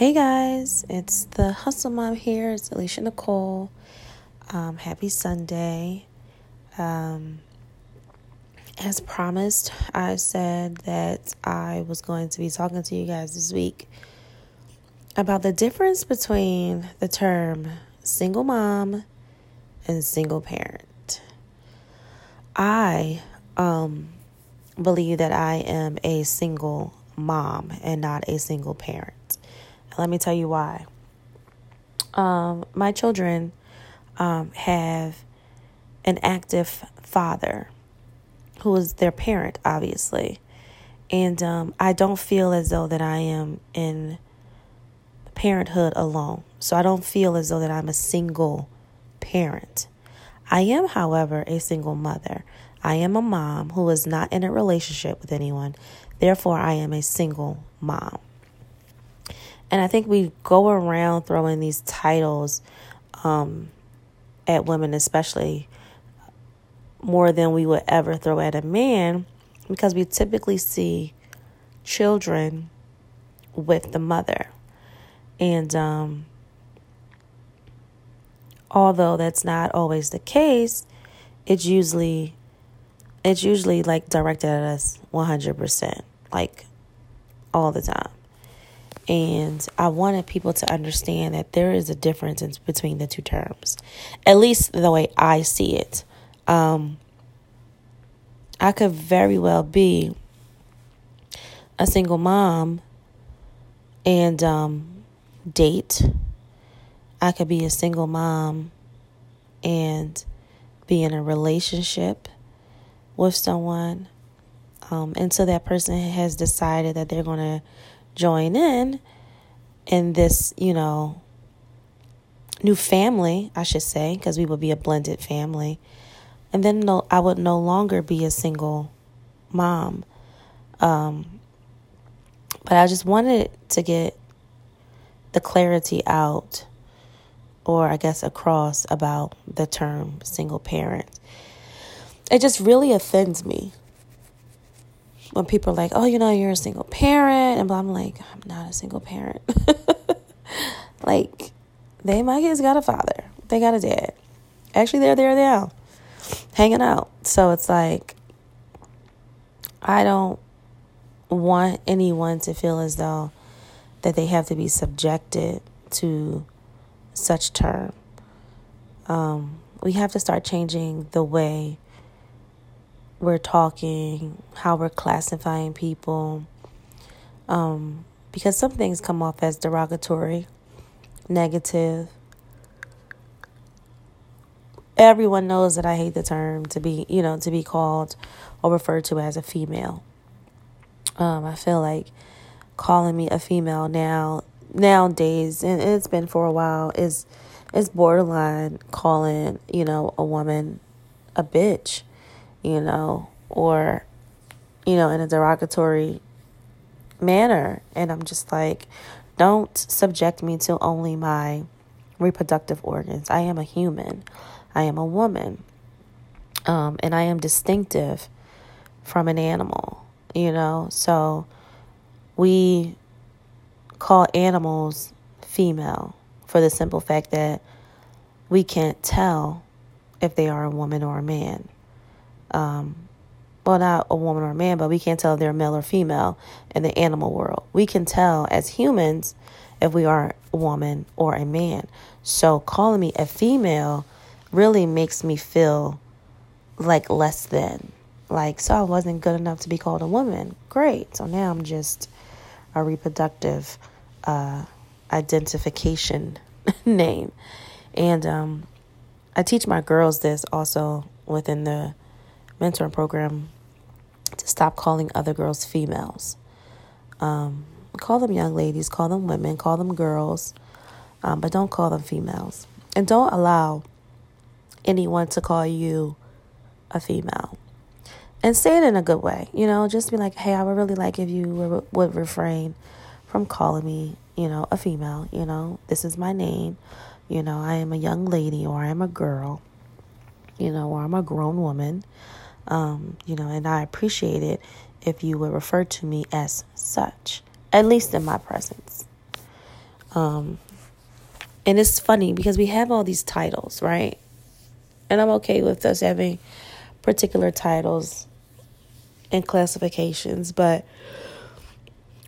Hey guys, it's the Hustle Mom here. It's Alicia Nicole. Um, happy Sunday. Um, as promised, I said that I was going to be talking to you guys this week about the difference between the term single mom and single parent. I um, believe that I am a single mom and not a single parent. Let me tell you why. Um, my children um, have an active father who is their parent, obviously. And um, I don't feel as though that I am in parenthood alone. So I don't feel as though that I'm a single parent. I am, however, a single mother. I am a mom who is not in a relationship with anyone. Therefore, I am a single mom. And I think we go around throwing these titles um, at women, especially more than we would ever throw at a man, because we typically see children with the mother. And um, although that's not always the case, it's usually it's usually like directed at us 100%, like all the time. And I wanted people to understand that there is a difference in, between the two terms, at least the way I see it. Um, I could very well be a single mom and um, date. I could be a single mom and be in a relationship with someone. Um, so that person has decided that they're going to join in in this, you know, new family, I should say, because we would be a blended family. And then no, I would no longer be a single mom. Um, but I just wanted to get the clarity out, or I guess across, about the term single parent. It just really offends me when people are like, oh, you know, you're a single parent, and I'm like, I'm not a single parent. like, they, my kids got a father, they got a dad. Actually, they're there now, hanging out. So it's like, I don't want anyone to feel as though that they have to be subjected to such term. Um, we have to start changing the way we're talking, how we're classifying people. Um, because some things come off as derogatory, negative. Everyone knows that I hate the term to be, you know, to be called or referred to as a female. Um, I feel like calling me a female now nowadays, and it's been for a while, is is borderline calling, you know, a woman a bitch you know, or, you know, in a derogatory manner. And I'm just like, don't subject me to only my reproductive organs. I am a human, I am a woman, um, and I am distinctive from an animal, you know. So we call animals female for the simple fact that we can't tell if they are a woman or a man um, well, not a woman or a man, but we can't tell if they're male or female in the animal world. We can tell as humans if we are a woman or a man. So calling me a female really makes me feel like less than. Like, so I wasn't good enough to be called a woman. Great. So now I'm just a reproductive uh, identification name. And um, I teach my girls this also within the mentoring program to stop calling other girls females. Um, call them young ladies, call them women, call them girls, um, but don't call them females. And don't allow anyone to call you a female. And say it in a good way, you know, just be like, hey, I would really like if you would, would refrain from calling me, you know, a female, you know, this is my name, you know, I am a young lady or I am a girl, you know, or I'm a grown woman. Um, you know, and I appreciate it if you would refer to me as such, at least in my presence. Um, and it's funny because we have all these titles, right? And I'm okay with us having particular titles and classifications, but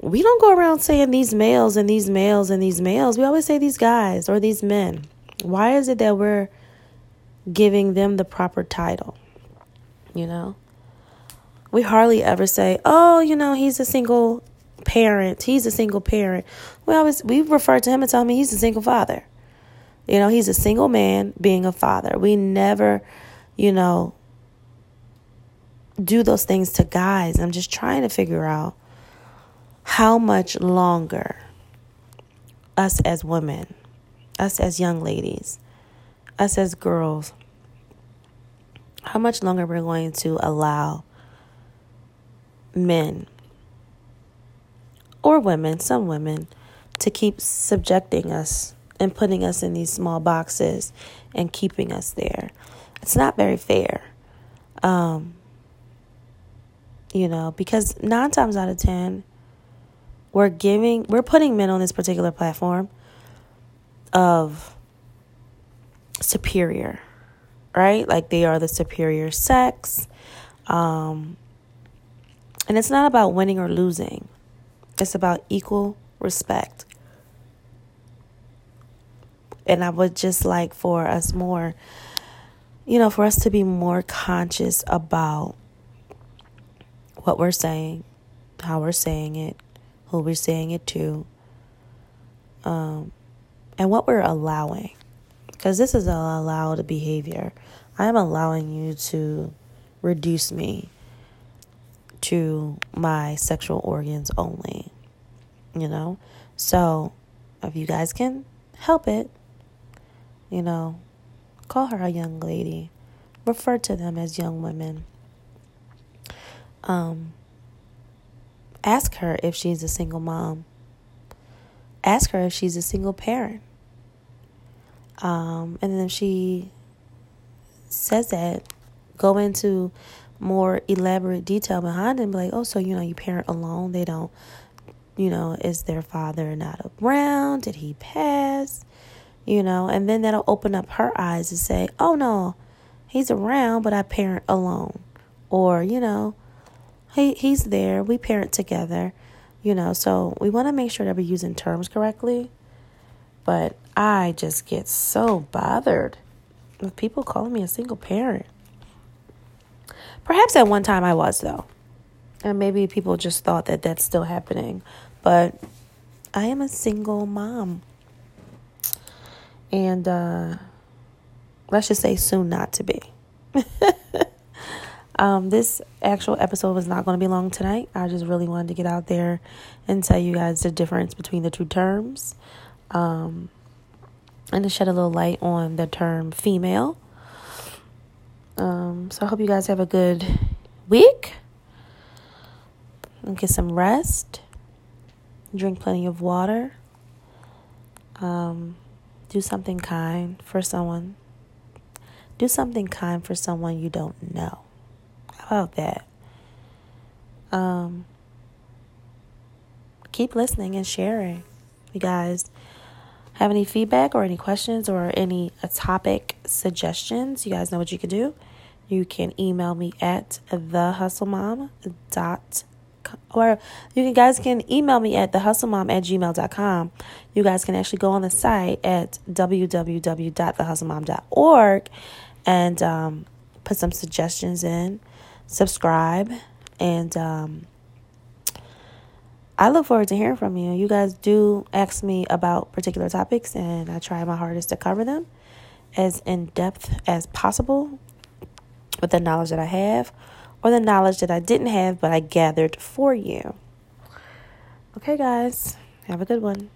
we don't go around saying these males and these males and these males. We always say these guys or these men. Why is it that we're giving them the proper title? You know? We hardly ever say, "Oh, you know, he's a single parent. He's a single parent." We always we refer to him and tell me he's a single father. You know, he's a single man being a father. We never, you know, do those things to guys. I'm just trying to figure out how much longer us as women, us as young ladies, us as girls, how much longer we're going to allow men or women, some women, to keep subjecting us and putting us in these small boxes and keeping us there. It's not very fair. Um, you know, because nine times out of ten, we're giving, we're putting men on this particular platform of superior, right? Like they are the superior sex. Um, and it's not about winning or losing, it's about equal respect. And I would just like for us more, you know, for us to be more conscious about what we're saying, how we're saying it, who we're saying it to, um, and what we're allowing. Because this is an allowed behavior. I am allowing you to reduce me to my sexual organs only. You know? So, if you guys can help it, you know, call her a young lady. Refer to them as young women. Um, ask her if she's a single mom. Ask her if she's a single parent. Um, and then she says that, go into more elaborate detail behind it and be like, oh, so, you know, you parent alone. They don't, you know, is their father not around? Did he pass? You know, and then that'll open up her eyes and say, oh, no, he's around, but I parent alone. Or, you know, he, he's there. We parent together. You know, so we want to make sure that we're using terms correctly. But I just get so bothered with people calling me a single parent. Perhaps at one time I was, though. And maybe people just thought that that's still happening. But I am a single mom. And uh, let's just say soon not to be. um, this actual episode was not going to be long tonight. I just really wanted to get out there and tell you guys the difference between the two terms. Um, and to shed a little light on the term female um, so I hope you guys have a good week and get some rest. Drink plenty of water. Um, do something kind for someone. Do something kind for someone you don't know. How about that? Um, keep listening and sharing. You guys have any feedback or any questions or any uh, topic suggestions, you guys know what you can do. You can email me at thehustlemom dot or you guys can email me at thehustlemom at gmail.com. You guys can actually go on the site at www.thehustlemom.org and um, put some suggestions in, subscribe, and um, I look forward to hearing from you. You guys do ask me about particular topics, and I try my hardest to cover them as in depth as possible with the knowledge that I have or the knowledge that I didn't have but I gathered for you. Okay, guys, have a good one.